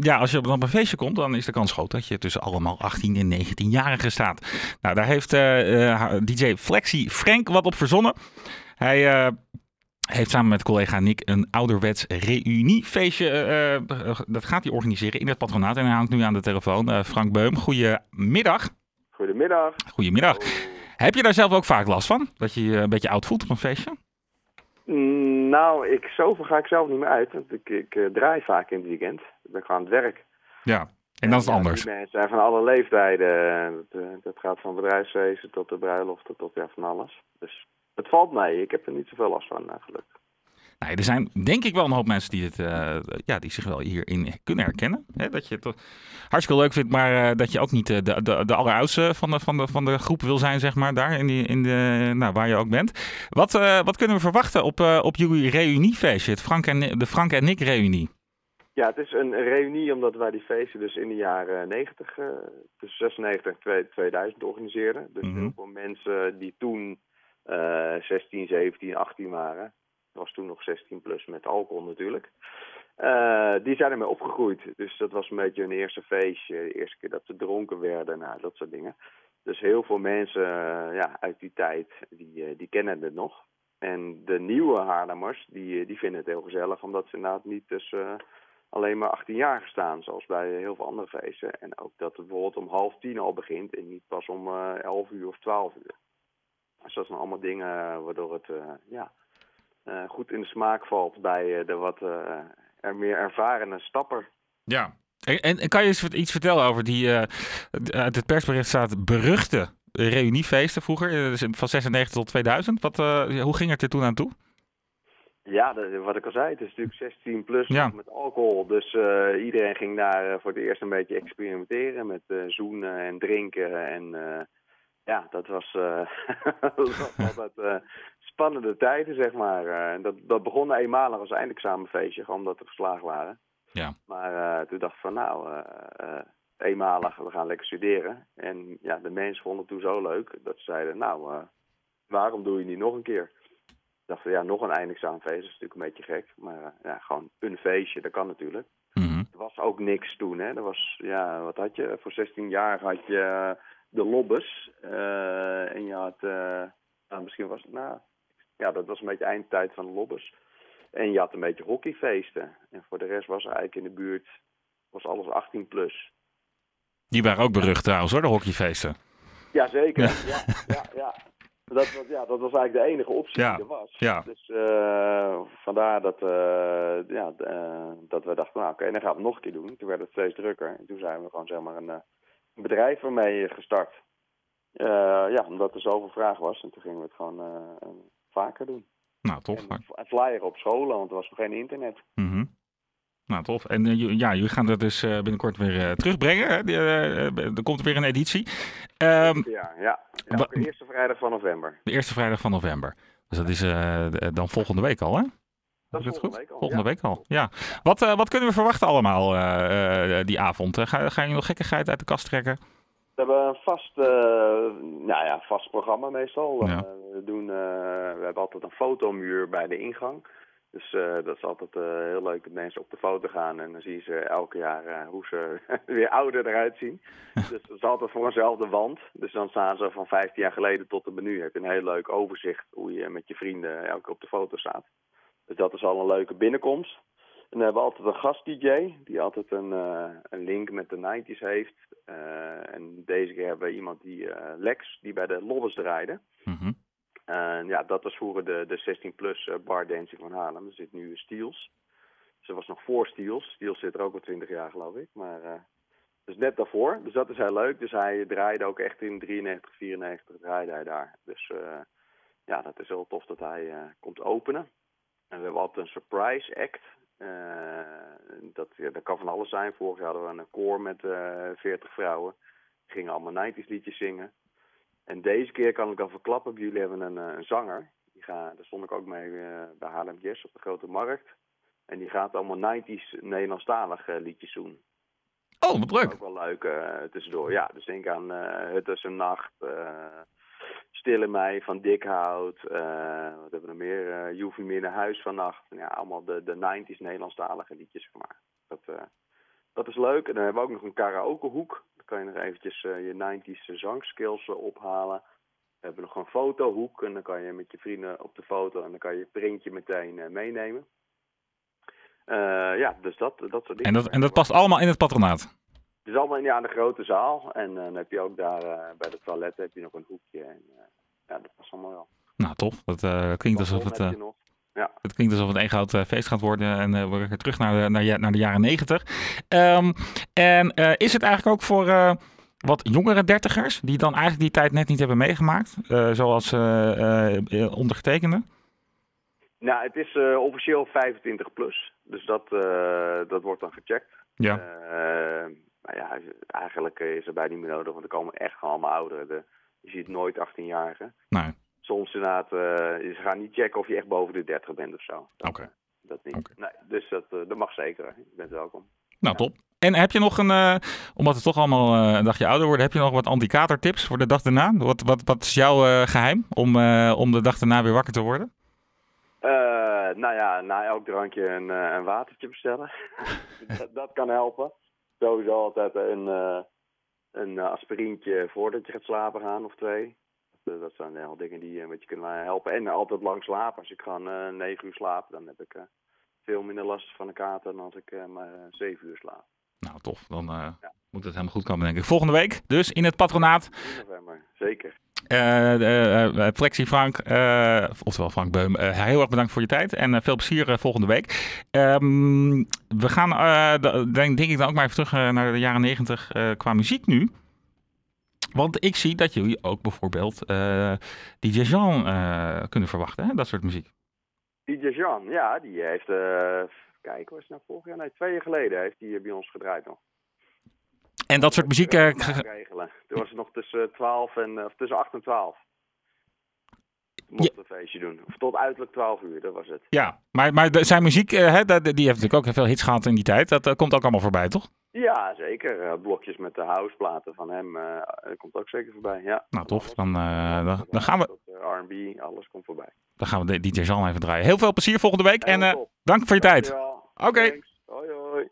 Ja, als je op een feestje komt, dan is de kans groot dat je tussen allemaal 18 en 19-jarigen staat. Nou, daar heeft DJ Flexi Frank wat op verzonnen. Hij heeft samen met collega Nick een ouderwets reuniefeestje. Uh, dat gaat hij organiseren in het patronaat. En hij hangt nu aan de telefoon. Frank Beum, goedemiddag. Goedemiddag. Goedemiddag. Heb je daar zelf ook vaak last van? Dat je je een beetje oud voelt op een feestje? Mm, nou, ik, zoveel ga ik zelf niet meer uit. Want ik, ik uh, draai vaak in het weekend. Ik ben gewoon aan het werk. Ja, en dat is anders. Die mensen zijn van alle leeftijden. Dat, dat gaat van bedrijfsfeesten tot de bruiloften tot ja, van alles. Dus het valt mee. Ik heb er niet zoveel last van, gelukkig. Nee, er zijn denk ik wel een hoop mensen die, het, uh, ja, die zich wel hierin kunnen herkennen. Hè? Dat je het hartstikke leuk vindt, maar uh, dat je ook niet de, de, de alleroudste van de, van, de, van de groep wil zijn, zeg maar, daar in, die, in de, nou, waar je ook bent. Wat, uh, wat kunnen we verwachten op, op jullie reuniefeestje, het Frank en, de Frank en Nick reunie? Ja, het is een reunie omdat wij die feesten dus in de jaren 90, tussen 96 en 2000 organiseerden. Dus mm -hmm. heel veel mensen die toen 16, 17, 18 waren. Was toen nog 16 plus met alcohol natuurlijk. Uh, die zijn ermee opgegroeid. Dus dat was een beetje hun eerste feestje. De eerste keer dat ze dronken werden. Nou, dat soort dingen. Dus heel veel mensen uh, ja, uit die tijd, die, uh, die kennen het nog. En de nieuwe Haarlemmers, die, die vinden het heel gezellig. Omdat ze inderdaad niet tussen alleen maar 18 jaar staan. Zoals bij heel veel andere feesten. En ook dat het bijvoorbeeld om half tien al begint. En niet pas om 11 uur of 12 uur. Dus dat zijn allemaal dingen waardoor het ja, goed in de smaak valt bij de wat uh, er meer ervarene stapper. Ja, en, en, kan je eens iets vertellen over die, uit het persbericht staat beruchte reuniefeesten vroeger, dus van 96 tot 2000. Wat, hoe ging het er toen aan toe? Ja, dat, wat ik al zei, het is natuurlijk 16 plus ja. met alcohol. Dus uh, iedereen ging daar uh, voor het eerst een beetje experimenteren met uh, zoenen en drinken en ja, dat was, uh, altijd uh, spannende tijden, zeg maar. Uh, dat, dat begon eenmalig als eindexamenfeestje, gewoon omdat we verslagen waren. Ja. Maar toen dacht ik van, nou, eenmalig, we gaan lekker studeren. En ja, de mensen vonden het toen zo leuk dat ze zeiden, nou, waarom doe je niet nog een keer? Ik dacht van, ja, nog een eindexamenfeest, dat is natuurlijk een beetje gek. Maar ja, gewoon een feestje, dat kan natuurlijk. Mm -hmm. Er was ook niks toen, hè. Er was, ja, wat had je? Voor 16 jaar had je de lobbes. Uh, en je had, uh, nou, misschien was het, nou, ja, dat was een beetje eindtijd van de lobbes. En je had een beetje hockeyfeesten. En voor de rest was er eigenlijk in de buurt, was alles 18 plus. Die waren ook berucht trouwens hoor, de hockeyfeesten. Jazeker, ja, ja, ja. ja. Dat, was, ja, dat was eigenlijk de enige optie ja, die er was. Ja. Dus uh, vandaar dat, uh, ja, uh, dat we dachten, nou oké, okay, dan gaan we het nog een keer doen. Toen werd het steeds drukker. En toen zijn we gewoon zeg maar een bedrijf ermee gestart. Uh, ja, omdat er zoveel vraag was. En toen gingen we het gewoon uh, vaker doen. Nou, tof. En, en flyer op scholen, want er was nog geen internet. Mm -hmm. Nou, tof. En uh, ja, jullie gaan dat dus binnenkort weer terugbrengen. Hè? er komt weer een editie. Um, ja, ja. ja de eerste vrijdag van november. De eerste vrijdag van november. Dus dat is dan volgende week al, hè? Dat is volgende goed? week al. Volgende ja. week al, ja. Wat, uh, wat kunnen we verwachten allemaal uh, uh, die avond? ga, ga je nog gekkigheid uit de kast trekken? We hebben een vast, nou ja, vast programma meestal. Ja. we, doen, we hebben altijd een fotomuur bij de ingang. Dus dat is altijd heel leuk dat mensen op de foto gaan. En dan zien ze elke jaar hoe ze weer ouder eruit zien. dus dat is altijd voor eenzelfde wand. Dus dan staan ze van 15 jaar geleden tot en nu. Heb je een heel leuk overzicht hoe je met je vrienden elke keer op de foto staat. Dus dat is al een leuke binnenkomst. En dan hebben we altijd een gast-DJ, die altijd een, uh, een link met de 90s heeft. Uh, en deze keer hebben we iemand die, uh, Lex, die bij de Lobbes draaide. Mm -hmm. En ja, dat was vroeger de, de 16-plus bar dancing van Haarlem. Er zit nu Steels. Dat was nog voor Steels. Steels zit er ook al 20 jaar, geloof ik. Maar dus net daarvoor. Dus dat is heel leuk. Dus hij draaide ook echt in 93, 94 draaide hij daar. Dus ja, dat is heel tof dat hij komt openen. En we hebben altijd een surprise act. Uh, dat, ja, dat kan van alles zijn. Vorig jaar hadden we een koor met uh, 40 vrouwen. Die gingen allemaal 90s liedjes zingen. En deze keer kan ik al verklappen, jullie hebben een, een zanger. Die ga, daar stond ik ook mee uh, bij Haarlem Jazz op de Grote Markt. En die gaat allemaal 90s Nederlandstalig liedjes doen. Oh, wat leuk. Ook wel leuk tussendoor. Ja, dus denk aan Het is een nacht... Stille Mei van Dikhout. Uh, wat hebben we nog meer? Uh, je hoeft niet meer naar huis vannacht. Ja, allemaal de, de 90s Nederlandstalige liedjes gemaakt. Dat, uh, Dat is leuk. En dan hebben we ook nog een karaokehoek. Dan kan je nog eventjes je 90s zangskills ophalen. We hebben nog een fotohoek en dan kan je met je vrienden op de foto en dan kan je je printje meteen meenemen. ja, dus dat, dat soort dingen. En dat, en dat past allemaal in het patronaat? Het is allemaal ja, de grote zaal. En dan heb je ook daar bij de toiletten heb je nog een hoekje. En, ja, dat past allemaal wel. Nou, tof. Dat klinkt alsof het... Ja. Het klinkt alsof het een groot feest gaat worden en uh, we gaan terug naar de, naar, naar de jaren negentig. Um, en uh, is het eigenlijk ook voor wat jongere dertigers, die dan eigenlijk die tijd net niet hebben meegemaakt, zoals ondergetekende? Nou, het is officieel 25 plus, dus dat, dat wordt dan gecheckt. Ja. Maar ja, eigenlijk is er bij niet meer nodig, want er komen echt allemaal ouderen. De, je ziet nooit 18-jarigen. Nee soms inderdaad, uh, ze gaan niet checken of je echt boven de 30 bent of zo. Oké. Eh, dat niet. Nee, dus dat, uh, dat mag zeker. Je bent welkom. Nou, top. En heb je nog een, uh, omdat het toch allemaal een dagje ouder wordt, heb je nog wat anti-katertips voor de dag daarna? Wat, wat, wat is jouw geheim om, om de dag daarna weer wakker te worden? nou ja, na elk drankje een, een watertje bestellen. dat, dat, kan helpen. Sowieso altijd een, een aspirintje voordat je gaat slapen gaan of twee. Eh, dat zijn wel dingen die een beetje kunnen helpen. En altijd lang slapen. Als ik gewoon negen uur slaap, dan heb ik veel minder last van de kater dan als ik maar zeven uur slaap. Nou, tof. Dan ja. moet het helemaal goed komen, denk ik. Volgende week dus in het patronaat. In november, zeker. Uh, Flexie Frank, oftewel Frank Beum, heel erg bedankt voor je tijd en veel plezier volgende week. Um, we gaan, denk, denk ik dan ook maar even terug naar de jaren negentig qua muziek nu. Want ik zie dat jullie ook bijvoorbeeld uh, DJ Jean kunnen verwachten, hè? dat soort muziek. DJ Jean, ja, die heeft, uh, kijk, was het nou vorig jaar? Nee, twee jaar geleden heeft hij bij ons gedraaid nog. En dat soort muziek... regelen. Toen was het nog tussen 12 en, of tussen 8 en 12 mocht ja. een feestje doen. Of tot uiterlijk 12 uur, dat was het. Ja, maar, maar zijn muziek, uh, hè, die heeft natuurlijk ook veel hits gehad in die tijd. Dat uh, komt ook allemaal voorbij, toch? Ja, zeker. Uh, blokjes met de houseplaten van hem, dat komt ook zeker voorbij, ja. Nou, tof. Dan, dan, dan, gaan we... R&B, alles komt voorbij. Dan gaan we DJ Zalm even draaien. Heel veel plezier volgende week en dank voor je tijd. Oké. Okay. Hoi, hoi.